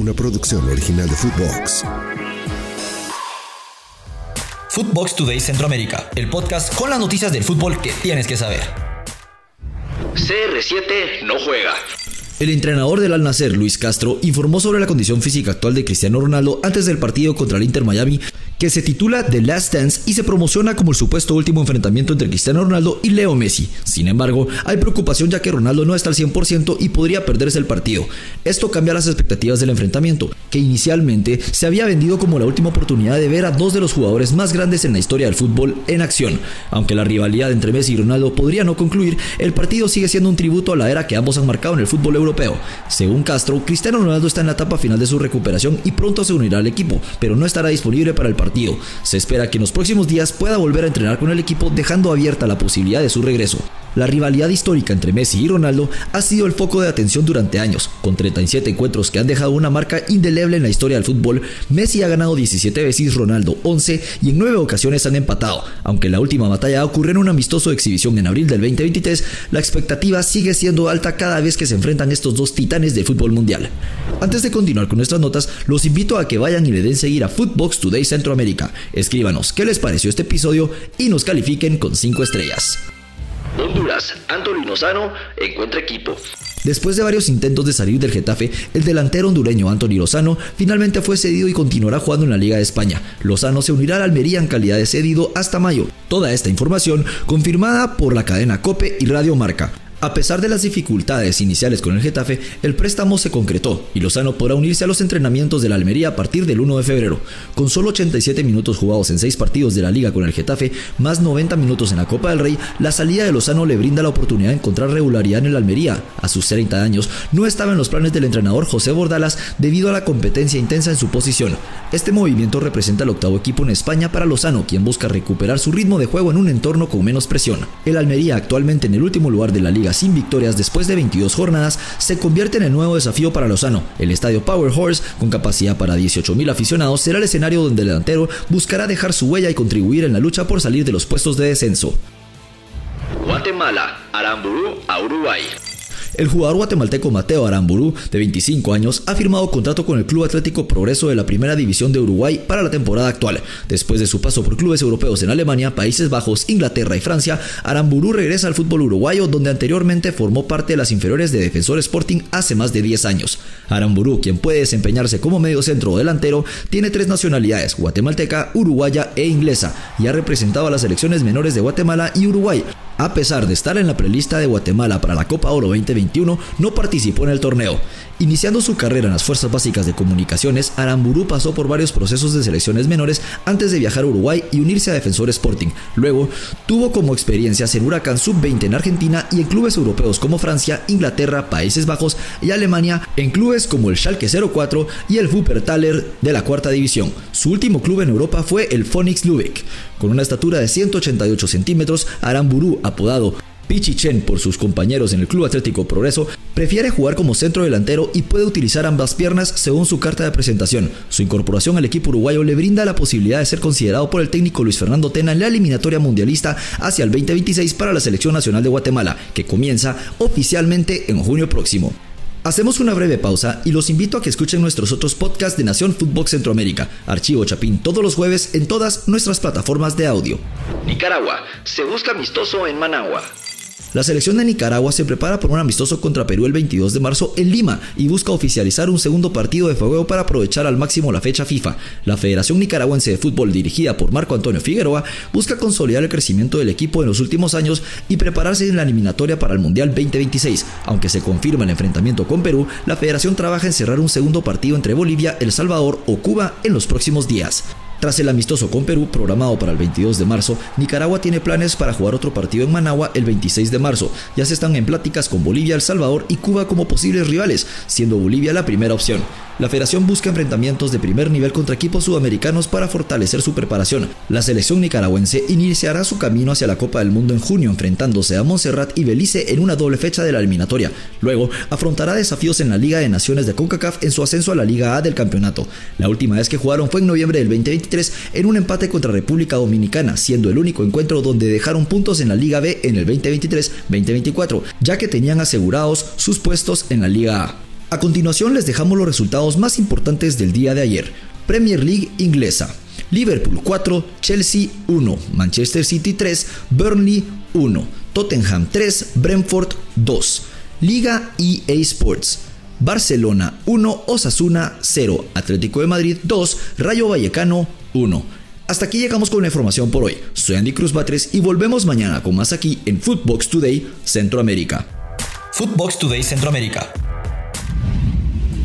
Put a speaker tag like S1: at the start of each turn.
S1: una producción original de Footbox.
S2: Footbox Today Centroamérica, el podcast con las noticias del fútbol que tienes que saber.
S3: CR7 no juega.
S2: El entrenador del Al Nacer, Luis Castro, informó sobre la condición física actual de Cristiano Ronaldo antes del partido contra el Inter Miami que se titula The Last Dance y se promociona como el supuesto último enfrentamiento entre Cristiano Ronaldo y Leo Messi. Sin embargo, hay preocupación ya que Ronaldo no está al 100% y podría perderse el partido. Esto cambia las expectativas del enfrentamiento, que inicialmente se había vendido como la última oportunidad de ver a dos de los jugadores más grandes en la historia del fútbol en acción. Aunque la rivalidad entre Messi y Ronaldo podría no concluir, el partido sigue siendo un tributo a la era que ambos han marcado en el fútbol europeo. Según Castro, Cristiano Ronaldo está en la etapa final de su recuperación y pronto se unirá al equipo, pero no estará disponible para el partido se espera que en los próximos días pueda volver a entrenar con el equipo dejando abierta la posibilidad de su regreso. La rivalidad histórica entre Messi y Ronaldo ha sido el foco de atención durante años. Con 37 encuentros que han dejado una marca indeleble en la historia del fútbol, Messi ha ganado 17 veces, Ronaldo 11 y en 9 ocasiones han empatado. Aunque la última batalla ocurrió en un amistoso exhibición en abril del 2023, la expectativa sigue siendo alta cada vez que se enfrentan estos dos titanes del fútbol mundial. Antes de continuar con nuestras notas, los invito a que vayan y le den seguir a Footbox Today Centroamérica. Escríbanos qué les pareció este episodio y nos califiquen con 5 estrellas.
S3: Honduras, Anthony Lozano encuentra equipo.
S2: Después de varios intentos de salir del Getafe, el delantero hondureño Anthony Lozano finalmente fue cedido y continuará jugando en la Liga de España. Lozano se unirá al Almería en calidad de cedido hasta mayo. Toda esta información confirmada por la cadena Cope y Radio Marca. A pesar de las dificultades iniciales con el Getafe, el préstamo se concretó y Lozano podrá unirse a los entrenamientos de la Almería a partir del 1 de febrero. Con solo 87 minutos jugados en 6 partidos de la liga con el Getafe, más 90 minutos en la Copa del Rey, la salida de Lozano le brinda la oportunidad de encontrar regularidad en el Almería. A sus 30 años, no estaba en los planes del entrenador José Bordalas debido a la competencia intensa en su posición. Este movimiento representa el octavo equipo en España para Lozano, quien busca recuperar su ritmo de juego en un entorno con menos presión. El Almería, actualmente en el último lugar de la liga sin victorias después de 22 jornadas, se convierte en el nuevo desafío para Lozano. El estadio Power Horse, con capacidad para 18.000 aficionados, será el escenario donde el delantero buscará dejar su huella y contribuir en la lucha por salir de los puestos de descenso.
S3: Guatemala, Aramburu a Uruguay.
S2: El jugador guatemalteco Mateo Aramburu, de 25 años, ha firmado contrato con el Club Atlético Progreso de la Primera División de Uruguay para la temporada actual. Después de su paso por clubes europeos en Alemania, Países Bajos, Inglaterra y Francia, Aramburu regresa al fútbol uruguayo donde anteriormente formó parte de las inferiores de Defensor Sporting hace más de 10 años. Aramburu, quien puede desempeñarse como medio centro o delantero, tiene tres nacionalidades, guatemalteca, uruguaya e inglesa, y ha representado a las selecciones menores de Guatemala y Uruguay. A pesar de estar en la prelista de Guatemala para la Copa Oro 2021, no participó en el torneo. Iniciando su carrera en las Fuerzas Básicas de Comunicaciones, Aramburu pasó por varios procesos de selecciones menores antes de viajar a Uruguay y unirse a Defensor Sporting. Luego, tuvo como experiencias en Huracán Sub-20 en Argentina y en clubes europeos como Francia, Inglaterra, Países Bajos y Alemania, en clubes como el Schalke 04 y el Wuppertaler de la cuarta división. Su último club en Europa fue el Phoenix Lübeck. Con una estatura de 188 centímetros, Aramburu, apodado Pichichen por sus compañeros en el Club Atlético Progreso, prefiere jugar como centro delantero y puede utilizar ambas piernas según su carta de presentación. Su incorporación al equipo uruguayo le brinda la posibilidad de ser considerado por el técnico Luis Fernando Tena en la eliminatoria mundialista hacia el 2026 para la Selección Nacional de Guatemala, que comienza oficialmente en junio próximo. Hacemos una breve pausa y los invito a que escuchen nuestros otros podcasts de Nación Fútbol Centroamérica, Archivo Chapín todos los jueves en todas nuestras plataformas de audio.
S3: Nicaragua, se busca amistoso en Managua.
S2: La selección de Nicaragua se prepara por un amistoso contra Perú el 22 de marzo en Lima y busca oficializar un segundo partido de fuego para aprovechar al máximo la fecha FIFA. La Federación Nicaragüense de Fútbol, dirigida por Marco Antonio Figueroa, busca consolidar el crecimiento del equipo en los últimos años y prepararse en la eliminatoria para el Mundial 2026. Aunque se confirma el enfrentamiento con Perú, la Federación trabaja en cerrar un segundo partido entre Bolivia, El Salvador o Cuba en los próximos días. Tras el amistoso con Perú, programado para el 22 de marzo, Nicaragua tiene planes para jugar otro partido en Managua el 26 de marzo. Ya se están en pláticas con Bolivia, El Salvador y Cuba como posibles rivales, siendo Bolivia la primera opción. La federación busca enfrentamientos de primer nivel contra equipos sudamericanos para fortalecer su preparación. La selección nicaragüense iniciará su camino hacia la Copa del Mundo en junio enfrentándose a Montserrat y Belice en una doble fecha de la eliminatoria. Luego afrontará desafíos en la Liga de Naciones de CONCACAF en su ascenso a la Liga A del campeonato. La última vez que jugaron fue en noviembre del 2023 en un empate contra República Dominicana, siendo el único encuentro donde dejaron puntos en la Liga B en el 2023-2024, ya que tenían asegurados sus puestos en la Liga A. A continuación les dejamos los resultados más importantes del día de ayer. Premier League inglesa. Liverpool 4, Chelsea 1, Manchester City 3, Burnley 1, Tottenham 3, Brentford 2. Liga EA Sports. Barcelona 1, Osasuna 0, Atlético de Madrid 2, Rayo Vallecano 1. Hasta aquí llegamos con la información por hoy. Soy Andy Cruz Batres y volvemos mañana con más aquí en Footbox Today Centroamérica.
S4: Footbox Today Centroamérica.